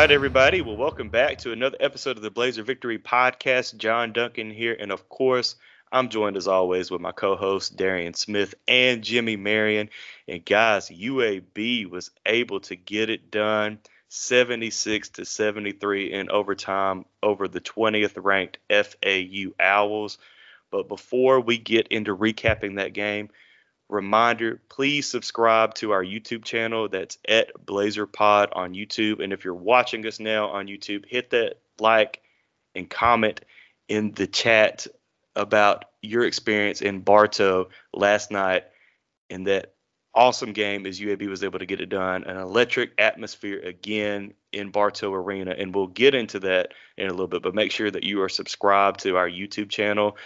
right, everybody. Well, welcome back to another episode of the Blazer Victory Podcast. John Duncan here, and of course, I'm joined as always with my co-host Darian Smith and Jimmy Marion. And guys, UAB was able to get it done, 76 to 73 in overtime over the 20th ranked FAU Owls. But before we get into recapping that game, Reminder, please subscribe to our YouTube channel. That's at Blazer Pod on YouTube. And if you're watching us now on YouTube, hit that like and comment in the chat about your experience in Bartow last night in that awesome game as UAB was able to get it done. An electric atmosphere again in Bartow Arena. And we'll get into that in a little bit, but make sure that you are subscribed to our YouTube channel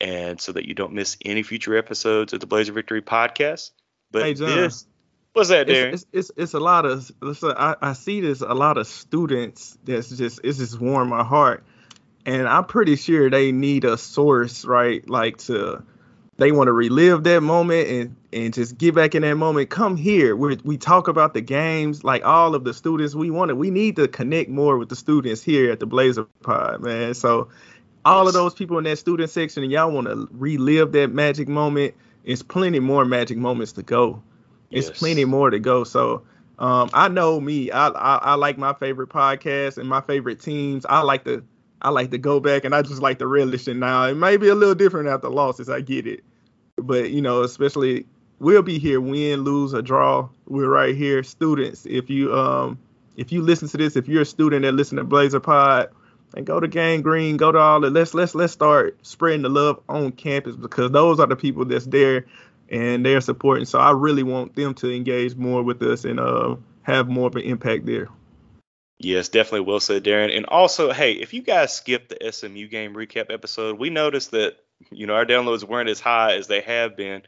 and so that you don't miss any future episodes of the Blazer Victory podcast. But hey, John, this, what's that, Darren? It's, it's, it's, it's a lot of. I, I see this a lot of students. That's just it's just warm my heart, and I'm pretty sure they need a source, right? Like to they want to relive that moment and and just get back in that moment. Come here. We we talk about the games, like all of the students we wanted. We need to connect more with the students here at the Blazer Pod, man. So all of those people in that student section and y'all want to relive that magic moment, it's plenty more magic moments to go. It's yes. plenty more to go. So um, I know me. I, I, I like my favorite podcast and my favorite teams. I like to I like to go back and I just like to relish it now. It may be a little different after losses. I get it, but you know, especially we'll be here, win, lose, or draw. We're right here, students. If you um if you listen to this, if you're a student that listen to Blazer Pod and go to Gang Green, go to all the let's let's let's start spreading the love on campus because those are the people that's there and they're supporting. So I really want them to engage more with us and uh, have more of an impact there. Yes, definitely well said, Darren. And also, hey, if you guys skipped the SMU game recap episode, we noticed that you know our downloads weren't as high as they have been.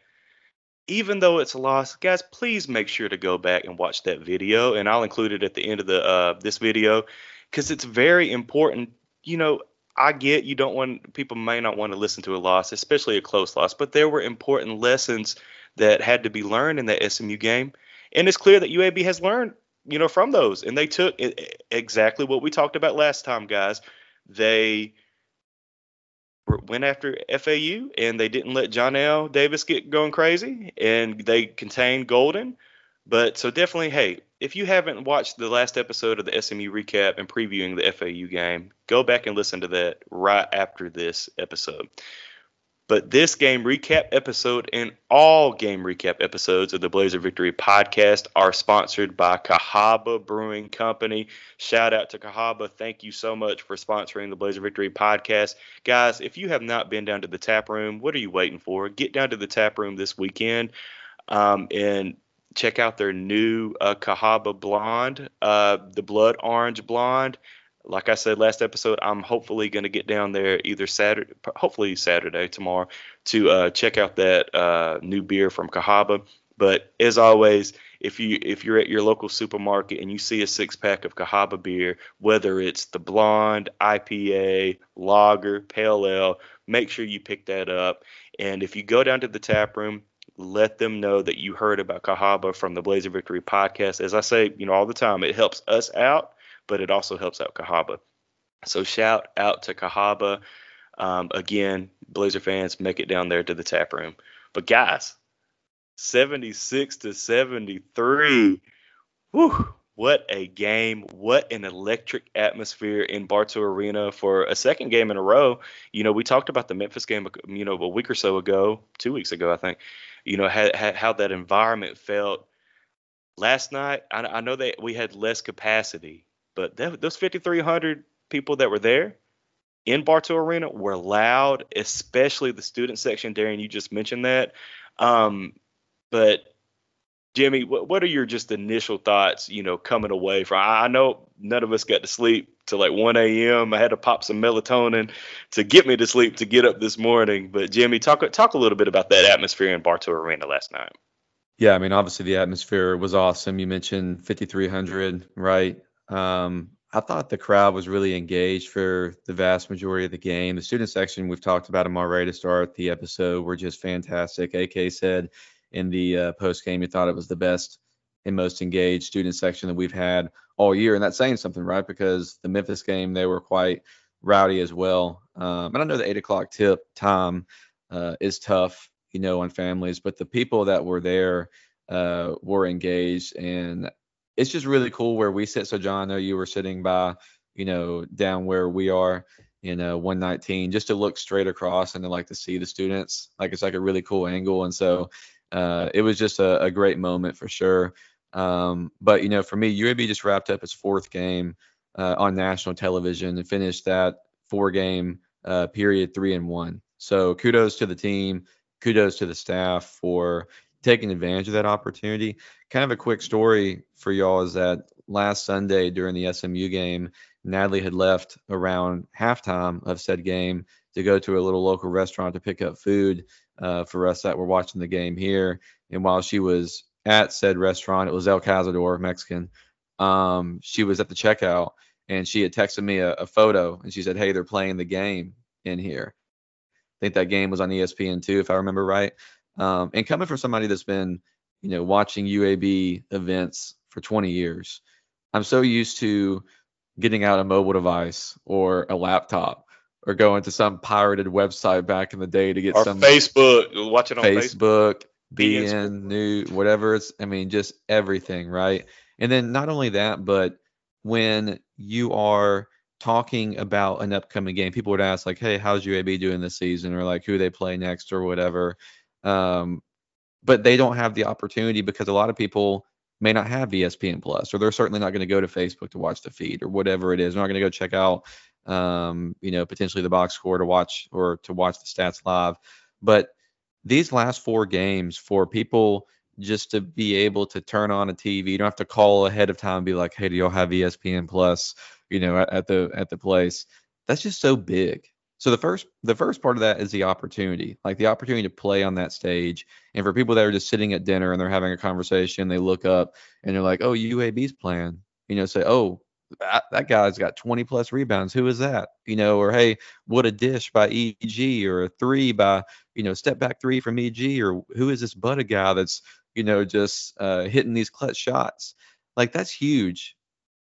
Even though it's a loss, guys, please make sure to go back and watch that video, and I'll include it at the end of the uh, this video because it's very important. You know, I get you don't want people may not want to listen to a loss, especially a close loss, but there were important lessons that had to be learned in that SMU game, and it's clear that UAB has learned, you know, from those, and they took exactly what we talked about last time, guys. They went after FAU and they didn't let Johnell Davis get going crazy, and they contained Goldin. But so definitely, hey, if you haven't watched the last episode of the SMU recap and previewing the FAU game, go back and listen to that right after this episode. But this game recap episode and all game recap episodes of the Blazer Victory podcast are sponsored by Cahaba Brewing Company. Shout out to Cahaba. Thank you so much for sponsoring the Blazer Victory podcast. Guys, if you have not been down to the tap room, what are you waiting for? Get down to the tap room this weekend um, and check out their new uh, Cahaba Blonde, uh, the Blood Orange Blonde. Like I said last episode, I'm hopefully going to get down there either Saturday, hopefully Saturday tomorrow, to uh, check out that uh, new beer from Cahaba. But as always, if you if you're at your local supermarket and you see a six pack of Cahaba beer, whether it's the blonde, IPA, lager, pale ale, make sure you pick that up. And if you go down to the tap room, let them know that you heard about Cahaba from the Blazer Victory podcast. As I say, you know, all the time, it helps us out, but it also helps out Cahaba. So shout out to Cahaba. Um, again, Blazer fans, make it down there to the tap room. But guys, 76 to 73. Whew, what a game. What an electric atmosphere in Bartow Arena for a second game in a row. You know, we talked about the Memphis game, you know, a week or so ago, two weeks ago, I think you know, how, how that environment felt last night. I, I, know that we had less capacity, but that, those 5,300 people that were there in Bartow Arena were loud, especially the student section. Darren, you just mentioned that. Um, but Jimmy, what, what are your just initial thoughts, you know, coming away from? I know none of us got to sleep till like 1 a.m. I had to pop some melatonin to get me to sleep to get up this morning. But Jimmy, talk talk a little bit about that atmosphere in Bartow Arena last night. Yeah, I mean, obviously the atmosphere was awesome. You mentioned 5,300, right? Um, I thought the crowd was really engaged for the vast majority of the game. The student section, we've talked about them already to start the episode, were just fantastic. AK said in the uh, post game. He thought it was the best and most engaged student section that we've had all year, and that's saying something, right? Because the Memphis game they were quite rowdy as well. Um, and I know the eight o'clock tip time uh, is tough, you know, on families, but the people that were there uh, were engaged, and it's just really cool where we sit. So John, I know you were sitting by, you know, down where we are in uh, 119, just to look straight across and to like to see the students. Like it's like a really cool angle, and so uh, it was just a, a, great moment for sure. Um, but you know, for me, UAB just wrapped up its fourth game uh, on national television and finished that four game uh, period three and one. So kudos to the team, kudos to the staff for taking advantage of that opportunity. Kind of a quick story for y'all is that last Sunday during the SMU game, Natalie had left around halftime of said game to go to a little local restaurant to pick up food uh, for us that were watching the game here. And while she was at said restaurant, it was El Cazador, Mexican. Um, she was at the checkout and she had texted me a, a, photo and she said, Hey, they're playing the game in here. I think that game was on ESPN too, if I remember right. Um, and coming from somebody that's been, you know, watching UAB events for 20 years, I'm so used to getting out a mobile device or a laptop or going to some pirated website back in the day to get or some Facebook, watching on Facebook, Facebook BN, new, whatever it's. I mean, just everything, right? And then not only that, but when you are talking about an upcoming game, people would ask like, "Hey, how's UAB doing this season?" or like, "Who they play next?" or whatever. Um, but they don't have the opportunity because a lot of people may not have ESPN Plus, or they're certainly not going to go to Facebook to watch the feed or whatever it is. They're not going to go check out, um, you know, potentially the box score to watch or to watch the stats live. But these last four games for people just to be able to turn on a TV, you don't have to call ahead of time and be like, "Hey, do y'all have ESPN Plus?" You know, at, at the at the place. That's just so big. So the first the first part of that is the opportunity, like the opportunity to play on that stage. And for people that are just sitting at dinner and they're having a conversation, they look up and they're like, "Oh, UAB's playing." You know, say, "Oh, that, that guy's got 20 plus rebounds. Who is that?" You know, or "Hey, what a dish by EG," or a three by you know step back three from EG, or who is this Butter guy that's you know just uh, hitting these clutch shots? Like that's huge.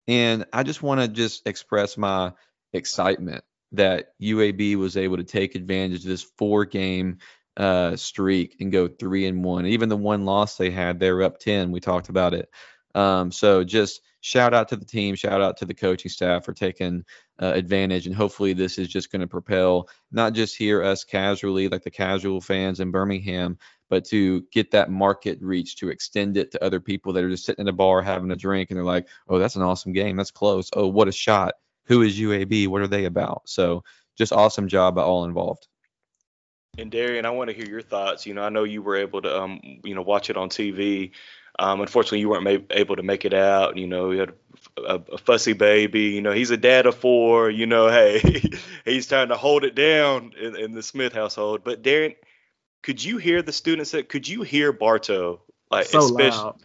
And I just want to just express my excitement that UAB was able to take advantage of this four game uh, streak and go three and one. Even the one loss they had, they were up 10. We talked about it. Um, so just shout out to the team, shout out to the coaching staff for taking uh, advantage. And hopefully, this is just going to propel not just here us casually, like the casual fans in Birmingham, but to get that market reach to extend it to other people that are just sitting in a bar having a drink and they're like, oh, that's an awesome game. That's close. Oh, what a shot who is UAB? What are they about? So just awesome job by all involved. And Darian, I want to hear your thoughts. You know, I know you were able to, um, you know, watch it on TV. Um, unfortunately, you weren't ma- able to make it out. You know, you had a, a, fussy baby. You know, he's a dad of four. You know, hey, he's trying to hold it down in, in, the Smith household. But Darren, could you hear the students? That, could you hear Bartow? Like, so loud.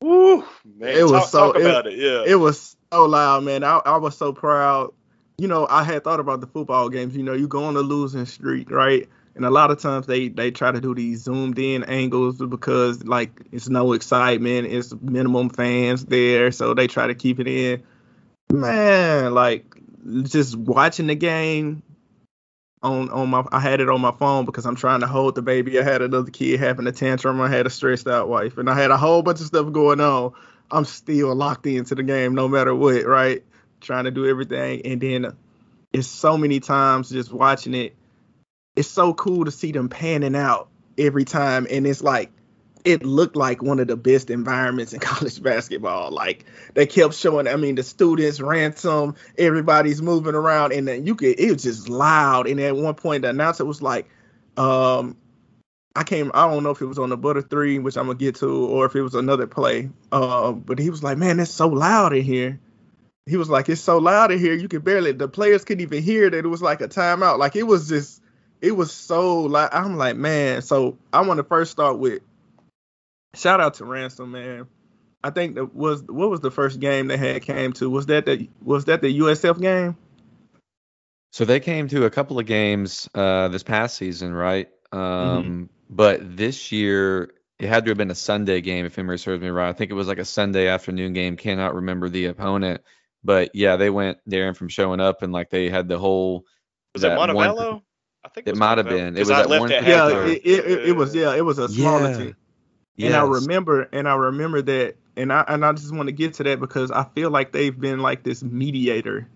Woo, man. It was talk, so. Talk about it, it. Yeah. It was so loud, man. I, I was so proud. You know, I had thought about the football games. You know, you go on a losing streak, right? And a lot of times they they try to do these zoomed in angles because like it's no excitement, it's minimum fans there, so they try to keep it in. Man, like just watching the game on on my I had it on my phone because I'm trying to hold the baby. I had another kid having a tantrum. I had a stressed out wife, and I had a whole bunch of stuff going on. I'm still locked into the game no matter what, right? Trying to do everything. And then it's so many times just watching it. It's so cool to see them panning out every time. And it's like, it looked like one of the best environments in college basketball. Like they kept showing, I mean, the students ransom, everybody's moving around, and then you could, it was just loud. And at one point, the announcer was like, um, I came. I don't know if it was on the butter three, which I'm gonna get to, or if it was another play. Uh, but he was like, "Man, it's so loud in here." He was like, "It's so loud in here, you can barely." The players couldn't even hear that it was like a timeout. Like it was just, it was so like I'm like, man. So I want to first start with shout out to Ransom, man. I think that was what was the first game they had came to. Was that the was that the USF game? So they came to a couple of games uh, this past season, right? Um, mm-hmm but this year it had to have been a Sunday game if memory serves me right. I think it was like a Sunday afternoon game. Cannot remember the opponent, but yeah, they went there and from showing up and like they had the whole. Was it Montevallo? One, I think it, it might have been. It was at one. Yeah, it, it, it, was. Yeah, it was a smaller yeah. team. Yes. And I remember, and I remember that, and I and I just want to get to that because I feel like they've been like this mediator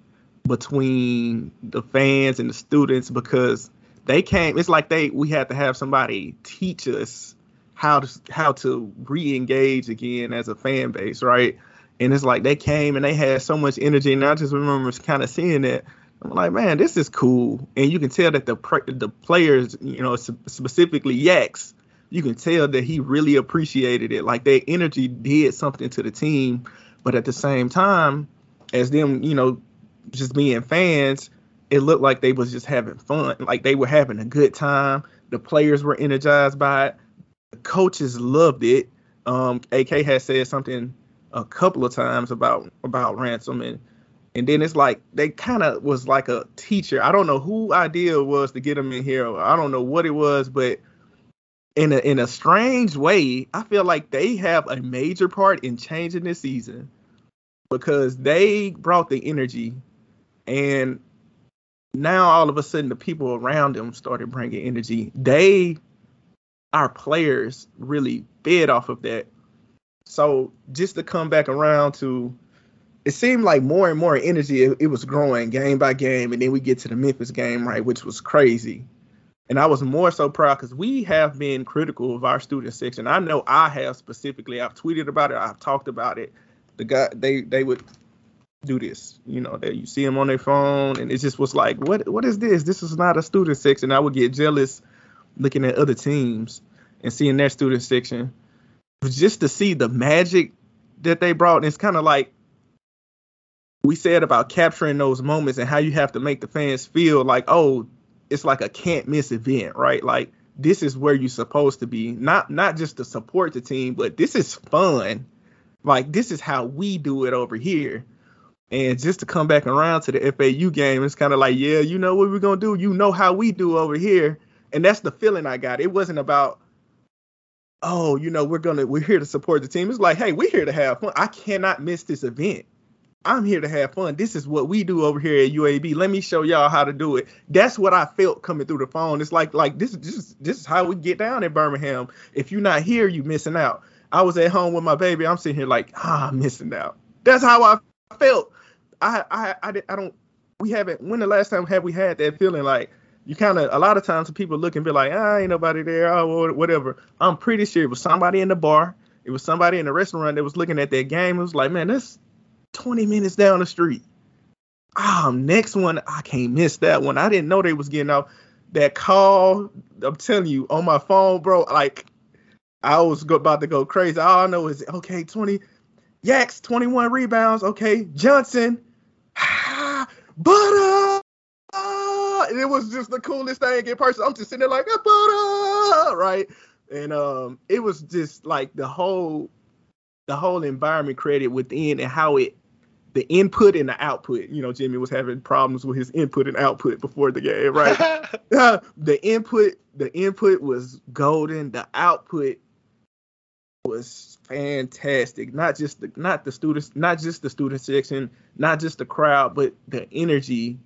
between the fans and the students because they came. It's like they we had to have somebody teach us how to how to re-engage again as a fan base, right? And it's like they came and they had so much energy, and I just remember kind of seeing that. I'm like, man, this is cool, and you can tell that the the players, you know, specifically Yax, you can tell that he really appreciated it. Like their energy did something to the team, but at the same time, as them, you know, just being fans, it looked like they was just having fun. Like they were having a good time. The players were energized by it. The coaches loved it. Um, AK has said something a couple of times about about ransom and and then it's like they kind of was like a teacher. I don't know who idea was to get them in here. I don't know what it was, but in a in a strange way, I feel like they have a major part in changing this season because they brought the energy and now all of a sudden the people around them started bringing energy. They our players really fed off of that. So just to come back around to it seemed like more and more energy it, it was growing game by game and then we get to the Memphis game right which was crazy and I was more so proud because we have been critical of our student section. I know I have specifically. I've tweeted about it. I've talked about it. The guy they they would do this. You know, that you see them on their phone, and it just was like, what what is this? This is not a student section. I would get jealous looking at other teams and seeing their student section. Just to see the magic that they brought, and it's kind of like we said about capturing those moments and how you have to make the fans feel like, oh, it's like a can't miss event, right? Like this is where you're supposed to be, not not just to support the team, but this is fun. Like this is how we do it over here. And just to come back around to the FAU game, it's kind of like, yeah, you know what we're gonna do. You know how we do over here, and that's the feeling I got. It wasn't about, oh, you know, we're gonna we're here to support the team. It's like, hey, we're here to have fun. I cannot miss this event. I'm here to have fun. This is what we do over here at UAB. Let me show y'all how to do it. That's what I felt coming through the phone. It's like like this this this is how we get down in Birmingham. If you're not here, you missing out. I was at home with my baby. I'm sitting here like ah, I'm missing out. That's how I felt. I I I, I don't. We haven't. When the last time have we had that feeling like? You kind of a lot of times people look and be like, ah, ain't nobody there, oh, whatever. I'm pretty sure it was somebody in the bar, it was somebody in the restaurant that was looking at that game. It was like, man, this 20 minutes down the street. Um, next one, I can't miss that one. I didn't know they was getting out that call. I'm telling you, on my phone, bro. Like, I was about to go crazy. All I know is okay, 20 Yax, 21 rebounds. Okay, Johnson, butter. And it was just the coolest thing in person. I'm just sitting there like butter, right? And um, it was just like the whole, the whole environment created within and how it the input and the output. You know, Jimmy was having problems with his input and output before the game, right? Uh, the input, the input was golden. The output was fantastic. Not just the not the students, not just the student section, not just the crowd, but the energy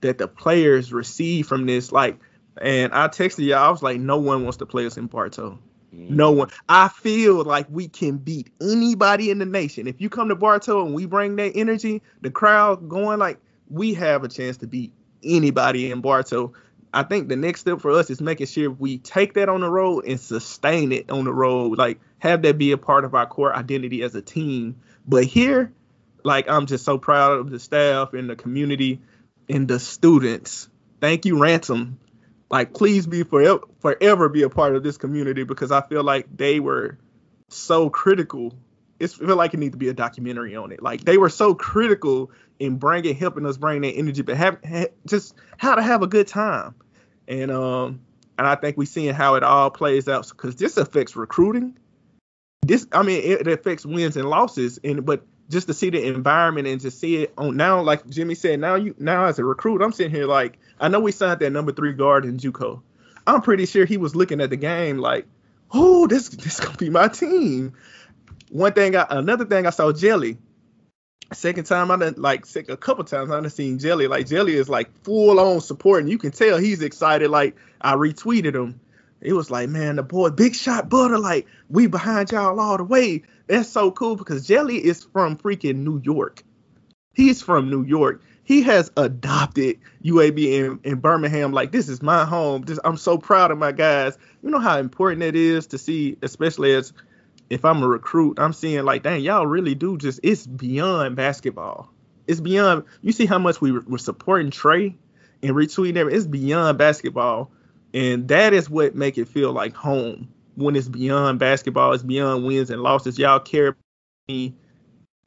that the players receive from this. Like, and I texted y'all, I was like, no one wants to play us in Bartow. No one. I feel like we can beat anybody in the nation. If you come to Bartow and we bring that energy, the crowd going, like we have a chance to beat anybody in Bartow. I think the next step for us is making sure we take that on the road and sustain it on the road. Like have that be a part of our core identity as a team. But here, like I'm just so proud of the staff and the community and the students. Thank you, Ransom, like please be forever forever be a part of this community because I feel like they were so critical. It's feel like it needs to be a documentary on it. Like they were so critical in bringing helping us bring that energy, but have, just how to have a good time. And um and I think we seeing how it all plays out because this affects recruiting. This I mean it, it affects wins and losses and but just to see the environment and to see it on now, like Jimmy said, now you now as a recruit, I'm sitting here like I know we signed that number three guard in JUCO. I'm pretty sure he was looking at the game like, oh, this this gonna be my team. One thing, I, another thing, I saw Jelly. Second time I done like sick a couple times I done seen Jelly. Like Jelly is like full on support, and you can tell he's excited. Like I retweeted him. It was like, man, the boy, big shot butter, like we behind y'all all the way. That's so cool because Jelly is from freaking New York. He's from New York. He has adopted UAB in, in Birmingham. Like this is my home. This, I'm so proud of my guys. You know how important it is to see, especially as if I'm a recruit, I'm seeing like, dang, y'all really do just it's beyond basketball. It's beyond. You see how much we were supporting Trey and retweeting. It's beyond basketball, and that is what make it feel like home when it's beyond basketball. It's beyond wins and losses. Y'all care me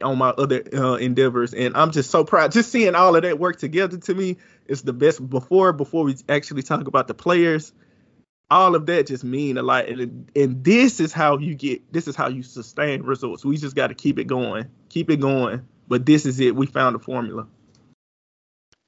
on my other uh, endeavors, and I'm just so proud. Just seeing all of that work together to me is the best. Before before we actually talk about the players, all of that just mean a lot. And, and this is how you get, this is how you sustain results. We just got to keep it going, keep it going. But this is it. We found a formula.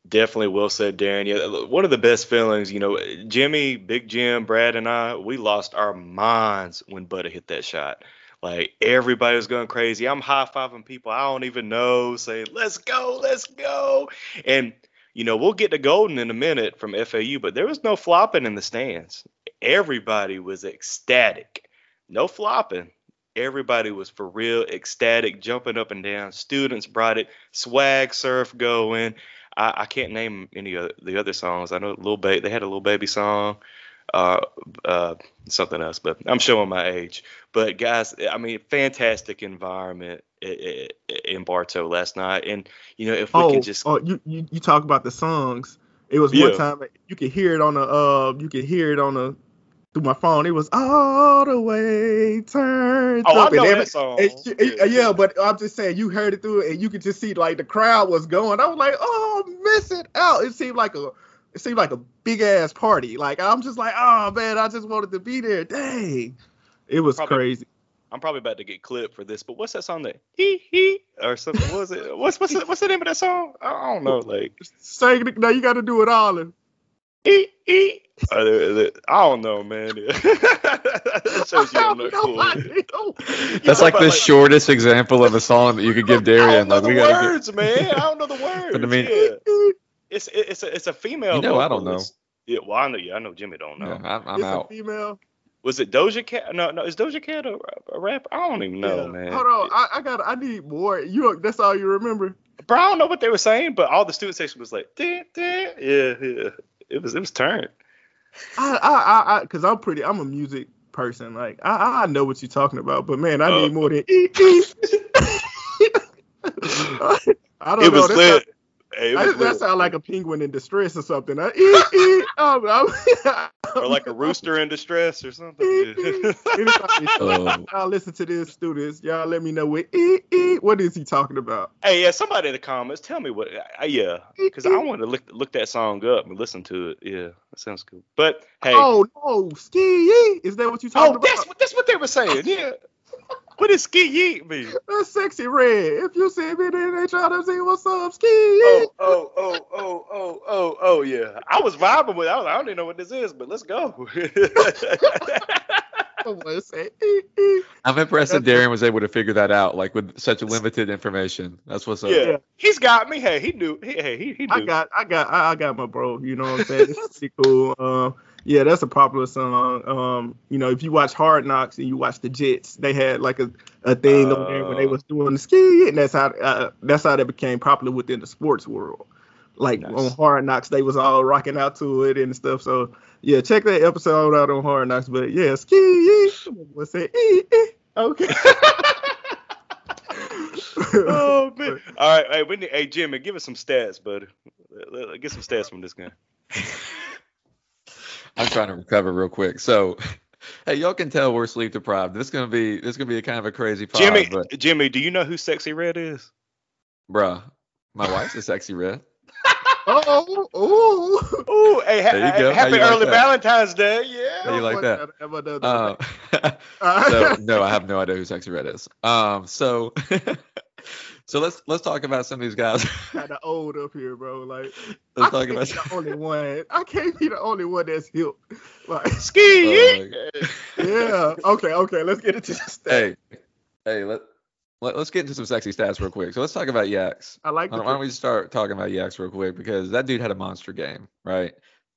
Definitely well said, Darren. Yeah, one of the best feelings, you know, Jimmy, Big Jim, Brad, and I, we lost our minds when Butter hit that shot. Like everybody was going crazy. I'm high fiving people I don't even know, saying, "Let's go, let's go!" And you know, we'll get to Goldin in a minute from FAU, but there was no flopping in the stands everybody was ecstatic. No flopping. Everybody was for real ecstatic, jumping up and down. Students brought it, swag surf going. I, I can't name any of the other songs. I know little baby. They had a little baby song, uh, uh, something else, but I'm showing my age. But guys, I mean, fantastic environment in Bartow last night, and you know if we oh, can just oh, you, you you talk about the songs. It was yeah. one time you could hear it on a uh, you could hear it on a through my phone. It was all the way turned oh, up. I know and that song. And, yeah. yeah, but I'm just saying you heard it through it, and you could just see like the crowd was going. I was like, oh, miss it out. It seemed like a it seemed like a big ass party. Like I'm just like, oh man, I just wanted to be there. Dang, it was probably, crazy. I'm probably about to get clipped for this, but what's that song that he he or something? What was it? What's what's the, what's the name of that song? I don't know. Like saying now you got to do it all. And, e e I don't know, man. that shows you I'm not cool. That's like the like, shortest example of a song that you could give Darian. I don't know like, the words, get... man. I don't know the words. but I mean, yeah. it's it's a it's a female. You know, I don't know. Yeah, well, I know. Yeah, I know. Jimmy don't know. Yeah, I'm, I'm it's out. A female. Was it Doja Cat? No, no. Is Doja Cat a, a rapper? I don't even know, yeah. man. Hold on, I, I got. I need more. You. That's all you remember. Bro, I don't know what they were saying, but all the student section was like, yeah, yeah. It was it was turned. I, I, I, because I'm pretty, I'm a music person. Like, I, I know what you're talking about, but man, I uh, need more than. I don't it know. Was lit. Hey, I, that sound like a penguin in distress or something. Uh, e, e, oh, or like a rooster in distress or something. oh. I'll listen to this, students. Y'all let me know what e, e, what is he talking about. Hey, yeah, somebody in the comments, tell me what. Uh, yeah, because I want to look look that song up and listen to it. Yeah, that sounds cool. But hey. Oh no, ski Is that what you talking oh, about? Oh, that's what that's what they were saying. Yeah. What does ski yeet mean? That's Sexyy Red. If you see me, then they try to see what's up. Ski yeet. Oh, oh, oh, oh, oh, oh, oh, yeah. I was vibing with. I, was, I don't even know what this is, but let's go. I'm impressed that Darian was able to figure that out, like with such limited information. That's what's up. Yeah, he's got me. Hey, he knew. Hey, he, he knew. I got, I got, I got my bro. You know what I'm saying? It's pretty cool. Um, yeah, that's a popular song. Um, you know, if you watch Hard Knocks and you watch the Jets, they had like a, a thing uh, on there when they uh. was doing the ski, and that's how uh, that's how they became popular within the sports world. Like nice. on Hard Knocks, they was all rocking out to it and stuff. So yeah, check that episode out on Hard Knocks. But yeah, ski, what's that? Okay. oh man! All right, hey, we need, hey Jimmy, give us some stats, buddy. Get some stats from this guy. I'm trying to recover real quick. So, hey, y'all can tell we're sleep deprived. This is gonna be this is gonna be a kind of a crazy pod. Jimmy, but, Jimmy, do you know who Sexyy Red is? Bruh, my wife's a Sexyy Red. oh, oh, oh! Hey, ha- happy early like Valentine's Day! Yeah. How you like that? Um, so no, I have no idea who Sexyy Red is. Um, so so let's let's talk about some of these guys. kind of old up here, bro. Like let's talk about the only one. I can't be the only one that's hip. Like ski. yeah. Okay. Okay. Let's get into the stats. Hey, hey, let, let us get into some sexy stats real quick. So let's talk about Yax. I like. Why don't, why don't we start talking about Yax real quick because that dude had a monster game, right?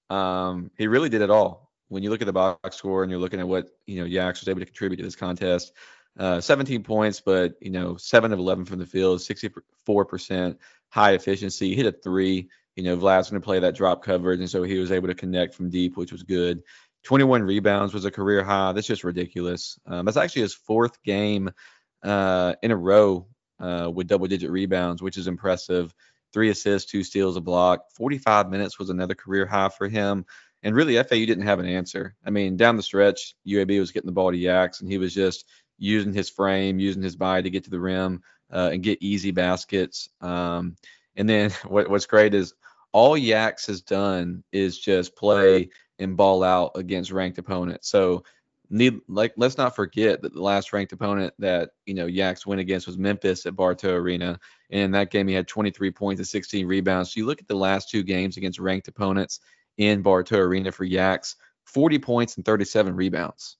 Um, he really did it all. When you look at the box score and you're looking at what you know Yax was able to contribute to this contest, uh, 17 points, but you know seven of 11 from the field, 64 percent high efficiency. Hit a three. You know Vlad's going to play that drop coverage, and so he was able to connect from deep, which was good. 21 rebounds was a career high. That's just ridiculous. Um, that's actually his fourth game uh, in a row uh, with double digit rebounds, which is impressive. Three assists, two steals, a block. 45 minutes was another career high for him. And really, FAU didn't have an answer. I mean, down the stretch, UAB was getting the ball to Yax, and he was just using his frame, using his body to get to the rim uh, and get easy baskets. Um, and then what, what's great is all Yax has done is just play and ball out against ranked opponents. So need like let's not forget that the last ranked opponent that you know Yax went against was Memphis at Bartow Arena. And in that game he had 23 points and 16 rebounds. So you look at the last two games against ranked opponents in Bartow Arena for Yax, 40 points and 37 rebounds.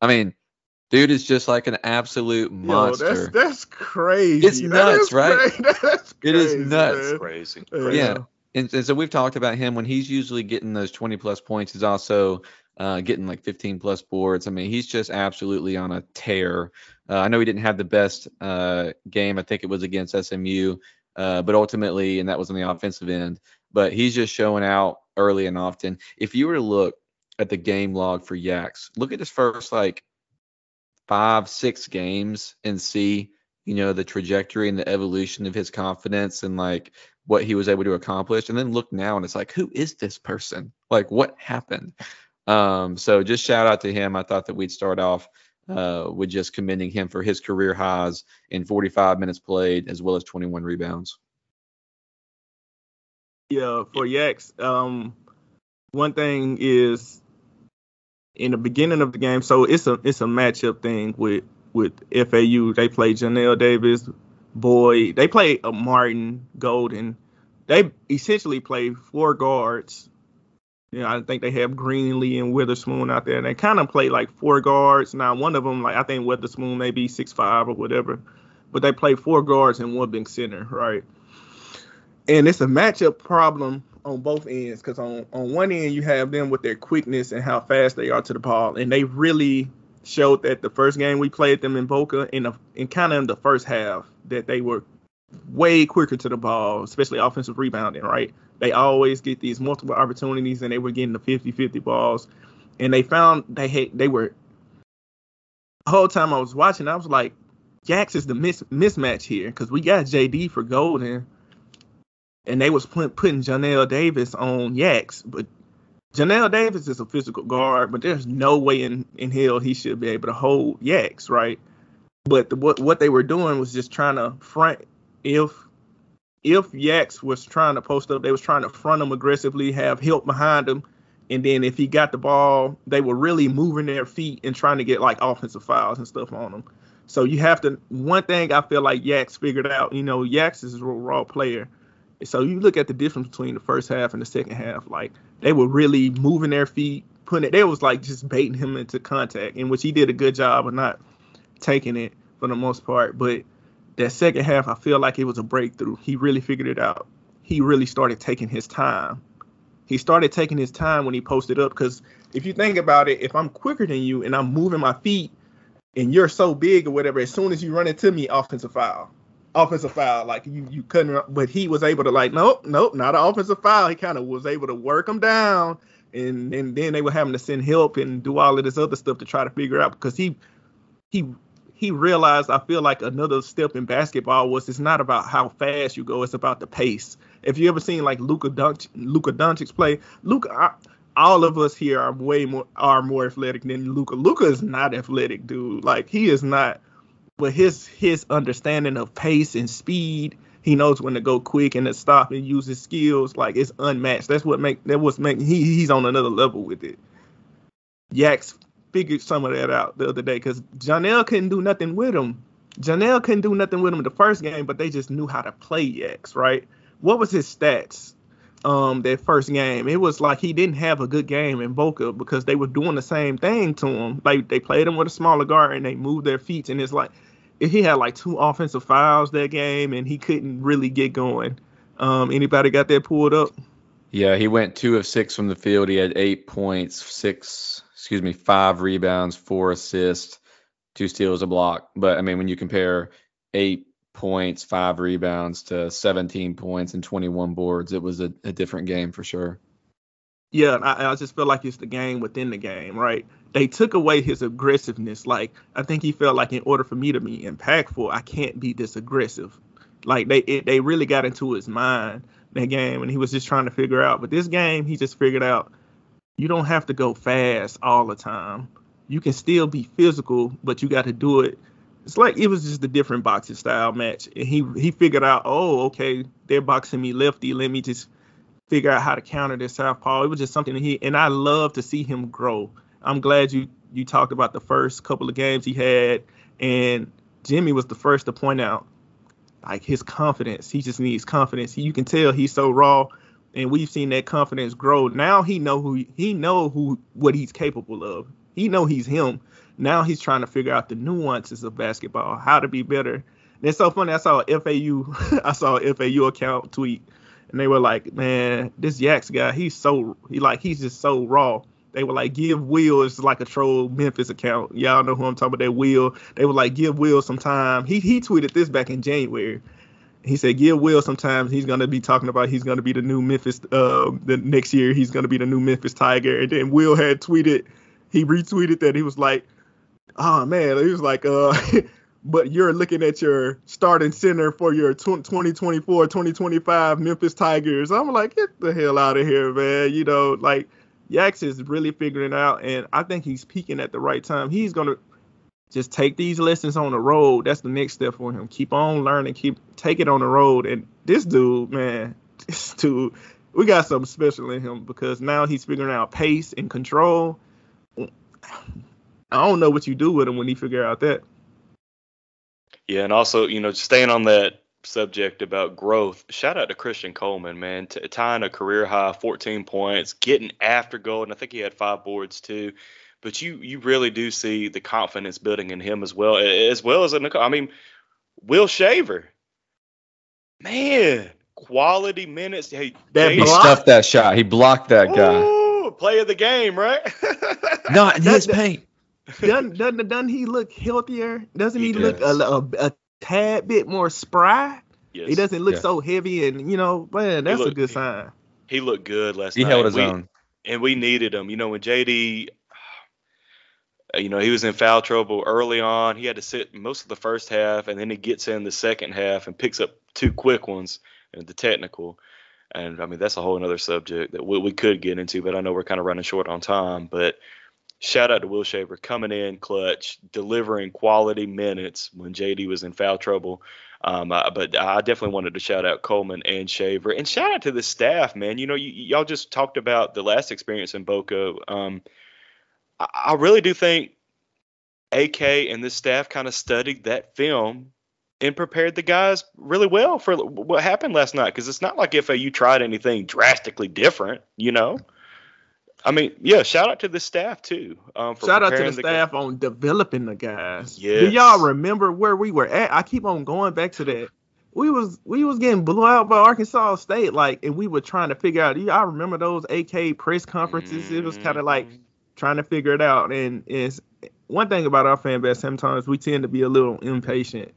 I mean, dude is just like an absolute monster. Yo, that's, that's crazy. It's nuts, right? That's crazy, it is nuts. man. Crazy. Yeah. crazy. Yeah. And, and so we've talked about him when he's usually getting those 20 plus points. He's also uh, getting like 15 plus boards. I mean, he's just absolutely on a tear. Uh, I know he didn't have the best uh, game. I think it was against SMU, uh, but ultimately, and that was on the offensive end. But he's just showing out early and often. If you were to look at the game log for Yax, look at his first like five, six games and see, you know, the trajectory and the evolution of his confidence and like what he was able to accomplish. And then look now and it's like, who is this person? Like, what happened? Um, so just shout out to him. I thought that we'd start off uh, with just commending him for his career highs in 45 minutes played as well as 21 rebounds. Yeah, for Yax, um, one thing is in the beginning of the game, so it's a it's a matchup thing with with FAU. They play Johnell Davis, Boyd. They play a Martin Goldin. They essentially play four guards. You know, I think they have Greenlee and Witherspoon out there. And they kind of play like four guards. Now, one of them, like I think Witherspoon may be six five or whatever, but they play four guards and one big center, right? and it's a matchup problem on both ends because on on one end you have them with their quickness and how fast they are to the ball, and they really showed that the first game we played them in Boca in the in kind of in the first half that they were way quicker to the ball, especially offensive rebounding, right? They always get these multiple opportunities and they were getting the 50-50 balls. And they found they had they were the whole time I was watching, I was like, Yax is the mis- mismatch here because we got JD for Goldin, and they was put, putting Johnell Davis on Yax, but Johnell Davis is a physical guard, but there's no way in, in hell he should be able to hold Yax, right? But the, what what they were doing was just trying to front if if Yax was trying to post up, they was trying to front him aggressively, have help behind him, and then if he got the ball, they were really moving their feet and trying to get like offensive fouls and stuff on him. So you have to one thing I feel like Yax figured out, you know, Yax is a raw player. So you look at the difference between the first half and the second half, like they were really moving their feet, putting it. They was like just baiting him into contact, in which he did a good job of not taking it for the most part. But that second half, I feel like it was a breakthrough. He really figured it out. He really started taking his time. He started taking his time when he posted up because if you think about it, if I'm quicker than you and I'm moving my feet and you're so big or whatever, as soon as you run into me, offensive foul. Offensive foul, like you, you couldn't, but he was able to like, nope, nope, not an offensive foul. He kind of was able to work him down, and and then they were having to send help and do all of this other stuff to try to figure out because he he he realized I feel like another step in basketball was it's not about how fast you go, it's about the pace. If you ever seen like Luka Doncic, Luka Doncic play, Luka, all of us here are way more are more athletic than Luka. Luka is not athletic, dude. Like he is not. But his his understanding of pace and speed, he knows when to go quick and to stop and use his skills. Like it's unmatched. That's what make that was make he he's on another level with it. Yax figured some of that out the other day because Johnell couldn't do nothing with him. Johnell couldn't do nothing with him in the first game, but they just knew how to play Yax, right? What was his stats um that first game. It was like he didn't have a good game in Boca because they were doing the same thing to him. Like they played him with a smaller guard and they moved their feet, and it's like he had like two offensive fouls that game, and he couldn't really get going. Um, anybody got that pulled up? Yeah, he went two of six from the field. He had eight points, six, excuse me, five rebounds, four assists, two steals, a block. But I mean, when you compare eight points, five rebounds to 17 points and 21 boards, it was a, a different game for sure. Yeah, I, I just feel like it's the game within the game, right? They took away his aggressiveness. Like I think he felt like in order for me to be impactful, I can't be this aggressive. Like they it, they really got into his mind that game, and he was just trying to figure out. But this game, he just figured out you don't have to go fast all the time. You can still be physical, but you got to do it. It's like it was just a different boxing style match, and he he figured out, oh, okay, they're boxing me lefty. Let me just figure out how to counter this southpaw. It was just something he and I love to see him grow. I'm glad you you talked about the first couple of games he had, and Jimmy was the first to point out like his confidence. He just needs confidence. You can tell he's so raw, and we've seen that confidence grow. Now he know who he know who what he's capable of. He know he's him. Now he's trying to figure out the nuances of basketball, how to be better. And it's so funny. I saw a FAU I saw a FAU account tweet, and they were like, "Man, this Yax guy, he's so he like he's just so raw." They were like, give Will is like a troll Memphis account. Y'all know who I'm talking about. That Will. They were like, give Will some time. He he tweeted this back in January. He said, give Will sometimes. He's gonna be talking about he's gonna be the new Memphis. Uh, the next year he's gonna be the new Memphis Tiger. And then Will had tweeted, he retweeted that he was like, oh man, he was like, uh. but you're looking at your starting center for your 2024 2025 Memphis Tigers. I'm like, get the hell out of here, man. You know, like Yax is really figuring it out, and I think he's peaking at the right time. He's gonna just take these lessons on the road. That's the next step for him. Keep on learning, keep take it on the road. And this dude, man, this dude, we got something special in him because now he's figuring out pace and control. I don't know what you do with him when he figure out that. Yeah, and also, you know, staying on that subject about growth, shout out to Christian Coleman, man, t- tying a career high 14 points, getting after goal, and I think he had five boards too. But you you really do see the confidence building in him as well, as well as in the, I mean, Will Shaver, man, quality minutes. Hey, that he stuffed that shot. He blocked that guy. Ooh, play of the game, right? Not in his paint. Doesn't, doesn't doesn't he look healthier? Doesn't he, he look a, a, a, tad bit more spry. Yes. He doesn't look so heavy, and you know, man, that's looked, a good sign. He, he looked good last he night. He held his we, own, and we needed him. You know, when JD, uh, you know, he was in foul trouble early on. He had to sit most of the first half, and then he gets in the second half and picks up two quick ones and the technical. And I mean, that's a whole another subject that we, we could get into, but I know we're kind of running short on time. But shout out to Will Shaver coming in clutch, delivering quality minutes when JD was in foul trouble. Um, uh, but I definitely wanted to shout out Coleman and Shaver, and shout out to the staff, man. You know, y'all just talked about the last experience in Boca. Um, I, I really do think AK and the staff kind of studied that film and prepared the guys really well for what happened last night because it's not like FAU tried anything drastically different, you know. I mean, yeah, shout out to the staff too. Um, shout out to the, the staff guys. on developing the guys. Yes. Do y'all remember where we were at? I keep on going back to that. We was we was getting blew out by Arkansas State, like, and we were trying to figure out. I remember those AK press conferences. Mm-hmm. It was kind of like mm-hmm. trying to figure it out. And it's one thing about our fan base. Sometimes we tend to be a little impatient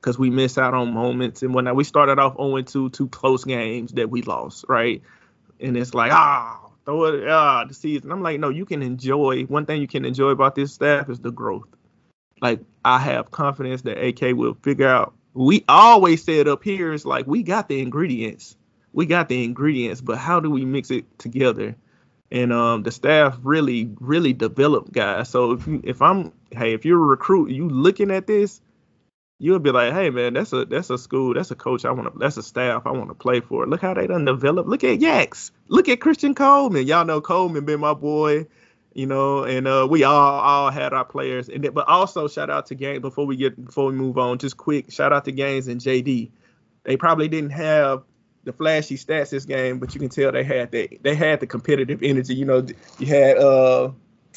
because we miss out on moments. And when we started off 0 2, two close games that we lost, right? And it's like, ah, throw it ah the season. I'm like, no, you can enjoy. One thing you can enjoy about this staff is the growth. Like I have confidence that AK will figure out. We always said up here is like we got the ingredients. We got the ingredients, but how do we mix it together? And um, the staff really, really developed guys. So if you, if I'm, hey, if you're a recruit, you looking at this, you'll be like, hey man, that's a that's a school, that's a coach I want to, that's a staff I want to play for. Look how they done developed. Look at Yax. Look at Christian Coleman. Y'all know Coleman been my boy, you know, and uh, we all all had our players. And but also shout out to Gaines before we get before we move on, just quick shout out to Gaines and JD. They probably didn't have the flashy stats this game, but you can tell they had that they had the competitive energy. You know, you had uh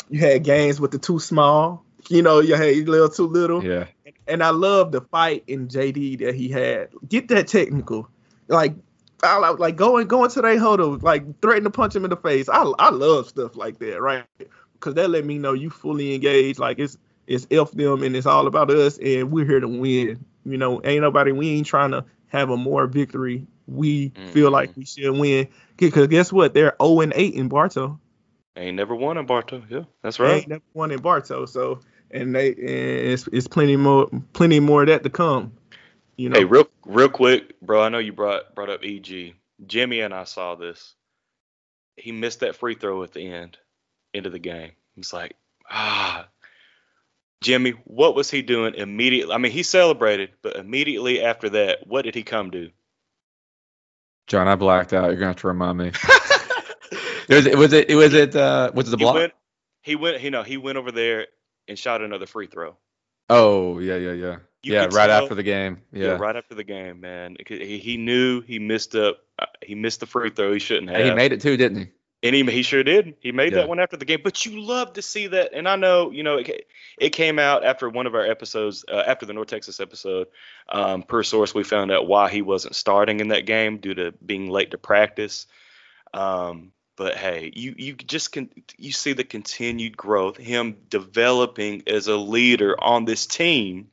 you had Gaines with the too small. You know, you had little too little. Yeah. And I love the fight in JD that he had. Get that technical, like. I like, like going going to their huddle, like threaten to punch him in the face. I I love stuff like that, right? Because that let me know you fully engaged. Like it's it's F them and it's all about us and we're here to win. You know, ain't nobody we ain't trying to have a more victory. We mm-hmm. feel like we should win. Because guess what? They're 0 and 8 in Bartow. Ain't never won in Bartow. Yeah, that's right. ain't never won in Bartow. So and they and it's it's plenty more plenty more of that to come. You know. Hey, real real quick, bro. I know you brought brought up EG. Jimmy and I saw this. He missed that free throw at the end, end of the game. He's like, ah, Jimmy, what was he doing immediately? I mean, he celebrated, but immediately after that, what did he come do? John, I blacked out. You're gonna have to remind me. it was it was it was it uh was it the block? He went, he went you know he went over there and shot another free throw. Oh yeah yeah yeah you yeah right tell, after the game yeah. yeah. right after the game man he, he knew he missed up uh, he missed the free throw he shouldn't have. And he made it too, didn't he? And he, he sure did. He made yeah. that one after the game. But you love to see that. And I know, you know, it, it came out after one of our episodes, uh, after the North Texas episode. Um, per source, we found out why he wasn't starting in that game due to being late to practice. Um, but hey, you you just can you see the continued growth, him developing as a leader on this team,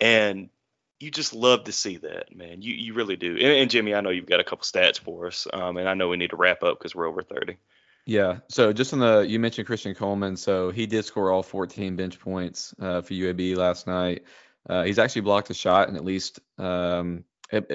and you just love to see that, man. You you really do. And, and, Jimmy, I know you've got a couple stats for us, um, and I know we need to wrap up because we're over thirty. Yeah. So just on the you mentioned Christian Coleman, so he did score all 14 bench points uh, for UAB last night. Uh, he's actually blocked a shot in at least um,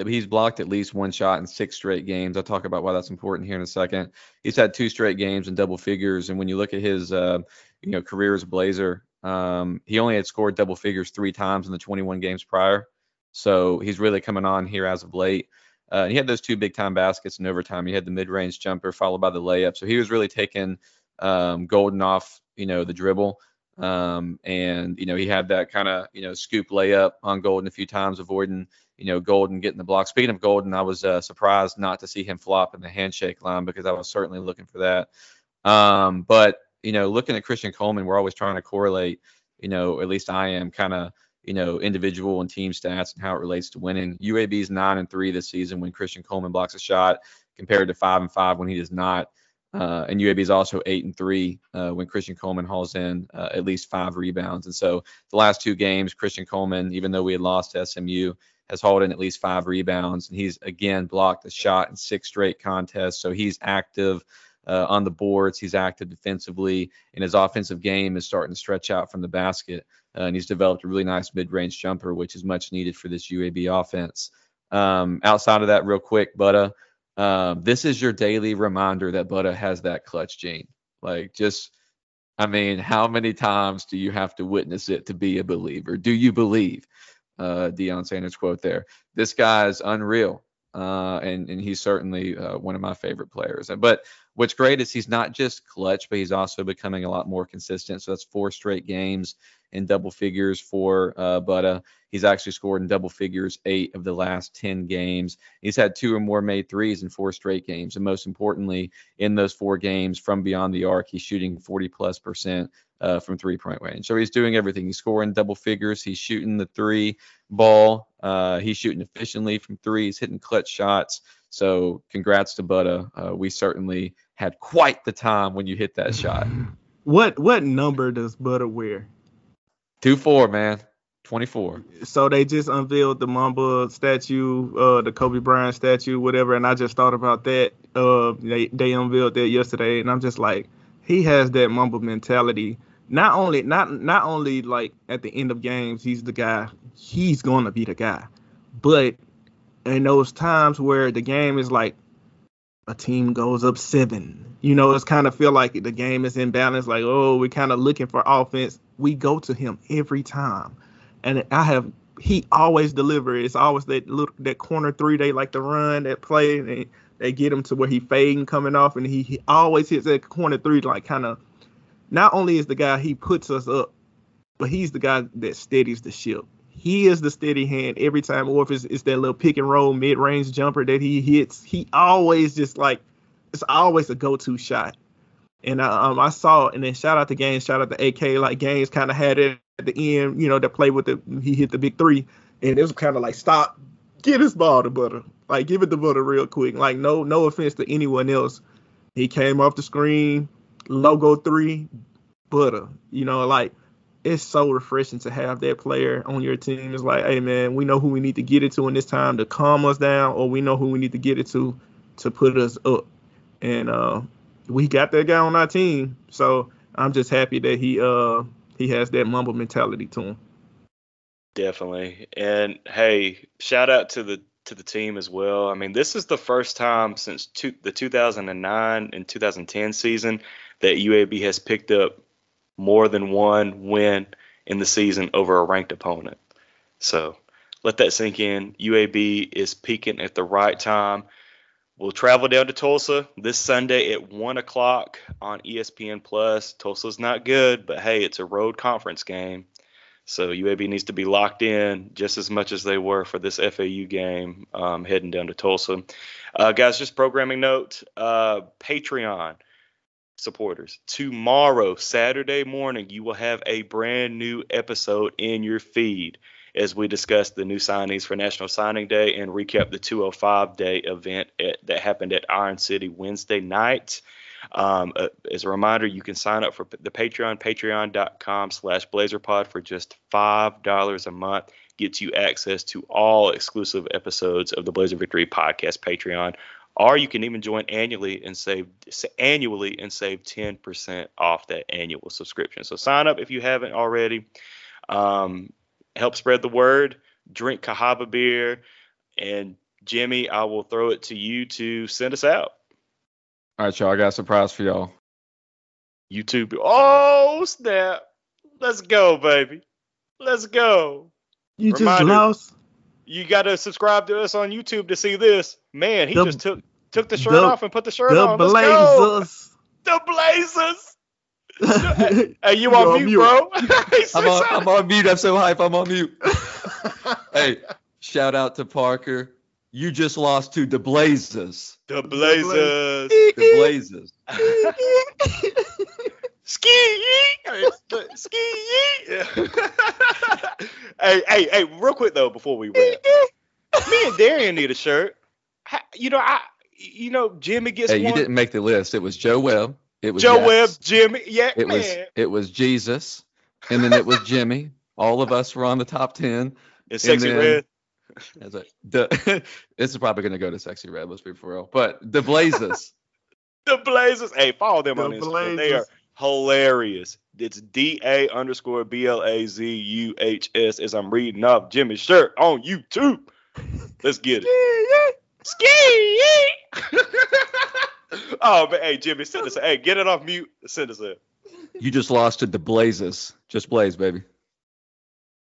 he's blocked at least one shot in six straight games. I'll talk about why that's important here in a second. He's had two straight games in double figures, and when you look at his uh, you know career as a Blazer, um, he only had scored double figures three times in the 21 games prior. So he's really coming on here as of late. Uh, he had those two big time baskets in overtime. He had the mid range jumper followed by the layup. So he was really taking um, Goldin off, you know, the dribble. Um, and you know he had that kind of you know scoop layup on Goldin a few times, avoiding you know Goldin getting the block. Speaking of Goldin, I was uh, surprised not to see him flop in the handshake line because I was certainly looking for that. Um, but you know, looking at Christian Coleman, we're always trying to correlate. You know, at least I am kind of you know, individual and team stats and how it relates to winning. UAB's nine and three this season when Christian Coleman blocks a shot, compared to five and five when he does not. Uh, and UAB is also eight and three uh, when Christian Coleman hauls in uh, at least five rebounds. And so the last two games, Christian Coleman, even though we had lost to SMU, has hauled in at least five rebounds, and he's again blocked a shot in six straight contests. So he's active uh, on the boards. He's active defensively, and his offensive game is starting to stretch out from the basket. Uh, and he's developed a really nice mid-range jumper, which is much needed for this UAB offense. Um, outside of that, real quick, Butta, um, this is your daily reminder that Butta has that clutch gene. Like, just, I mean, how many times do you have to witness it to be a believer? Do you believe? Uh, Deion Sanders quote there. This guy is unreal. Uh, and and he's certainly uh, one of my favorite players. But what's great is he's not just clutch, but he's also becoming a lot more consistent. So that's four straight games in double figures for uh, Butta. He's actually scored in double figures eight of the last 10 games. He's had two or more made threes in four straight games. And most importantly, in those four games from beyond the arc, he's shooting 40 plus percent uh, from three point range. So he's doing everything. He's scoring double figures. He's shooting the three ball. Uh, he's shooting efficiently from threes, hitting clutch shots. So congrats to Butta. Uh, we certainly had quite the time when you hit that shot. What what number does Butta wear? Two four, man. 24. So they just unveiled the Mamba statue, uh, the Kobe Bryant statue, whatever, and I just thought about that. Uh, they they unveiled that yesterday, and I'm just like, he has that Mamba mentality. Not only not not only like at the end of games, he's the guy. He's gonna be the guy, but in those times where the game is like a team goes up seven, you know, it's kind of feel like the game is in balance. Like, oh, we're kind of looking for offense we go to him every time. And I have he always delivers. It's always that little that corner three they like to run that play and they, they get him to where he fading coming off and he, he always hits that corner three like kind of not only is the guy he puts us up, but he's the guy that steadies the ship. he is the steady hand every time, or if it's, it's that little pick and roll mid range jumper that he hits, he always just like it's always a go to shot. And uh, um, I saw, and then shout out to Gaines, shout out to AK. Like Gaines kind of had it at the end, you know, to play with the he hit the big three, and it was kind of like stop, get his ball to Butta, like give it to Butta real quick. Like no no offense to anyone else, he came off the screen, logo three, Butta. You know, like it's so refreshing to have that player on your team. It's like, hey man, we know who we need to get it to in this time to calm us down, or we know who we need to get it to to put us up. And uh, we got that guy on our team. So I'm just happy that he uh he has that Mamba mentality to him. Definitely. And hey, shout out to the to the team as well. I mean, this is the first time since two, the 2009 and 2010 season that UAB has picked up more than one win in the season over a ranked opponent. So let that sink in. UAB is peaking at the right time. We'll travel down to Tulsa this Sunday at one o'clock on ESPN Plus. Tulsa's not good, but hey, it's a road conference game, so UAB needs to be locked in just as much as they were for this FAU game um, heading down to Tulsa. Uh, guys, just programming note: uh, Patreon supporters. Tomorrow, Saturday morning, you will have a brand new episode in your feed as we discuss the new signees for National Signing Day and recap the 205 day event at, that happened at Iron City Wednesday night. Um, uh, as a reminder, you can sign up for the Patreon, patreon.com slash blazerpod for just $5 a month. Gets you access to all exclusive episodes of the Blazer Victory Podcast Patreon. Or you can even join annually and save annually and save 10% off that annual subscription. So sign up if you haven't already. Um, help spread the word. Drink Cahaba beer. And Jimmy, I will throw it to you to send us out. All right, y'all. I got a surprise for y'all. YouTube. Oh, snap. Let's go, baby. Let's go. You Reminder, just lost. You got to subscribe to us on YouTube to see this. Man, he the, just took took the shirt the, off and put the shirt the on. Let's Blazers. The Blazers. hey, you on, mute, mute, bro? I'm, on, I'm on mute. I'm so hype. I'm on mute. hey, shout out to Parker. You just lost to the Blazers. The Blazers. The Blazers. Ski Ski Hey, hey, hey, real quick though, before we wrap. me and Darian need a shirt. You know, I you know, Jimmy gets hey, one. you didn't make the list. It was Joe Webb. It was Joe Yax. Webb, Jimmy. Yeah, it man. was it was Jesus, and then it was Jimmy. All of us were on the top ten. It's sexy then, red. As a, the, this is probably going to go to Sexyy Red. Let's be for real. But the Blazers. the Blazers. Hey, follow them the on Instagram. Blazers. They are hilarious. It's D A underscore B L A Z U H S as I'm reading off Jimmy's shirt on YouTube. Let's get it. Ski. oh, but hey, Jimmy, send us. Hey, get it off mute. Send us a. You just lost it to the Blazers. Just Blaze, baby.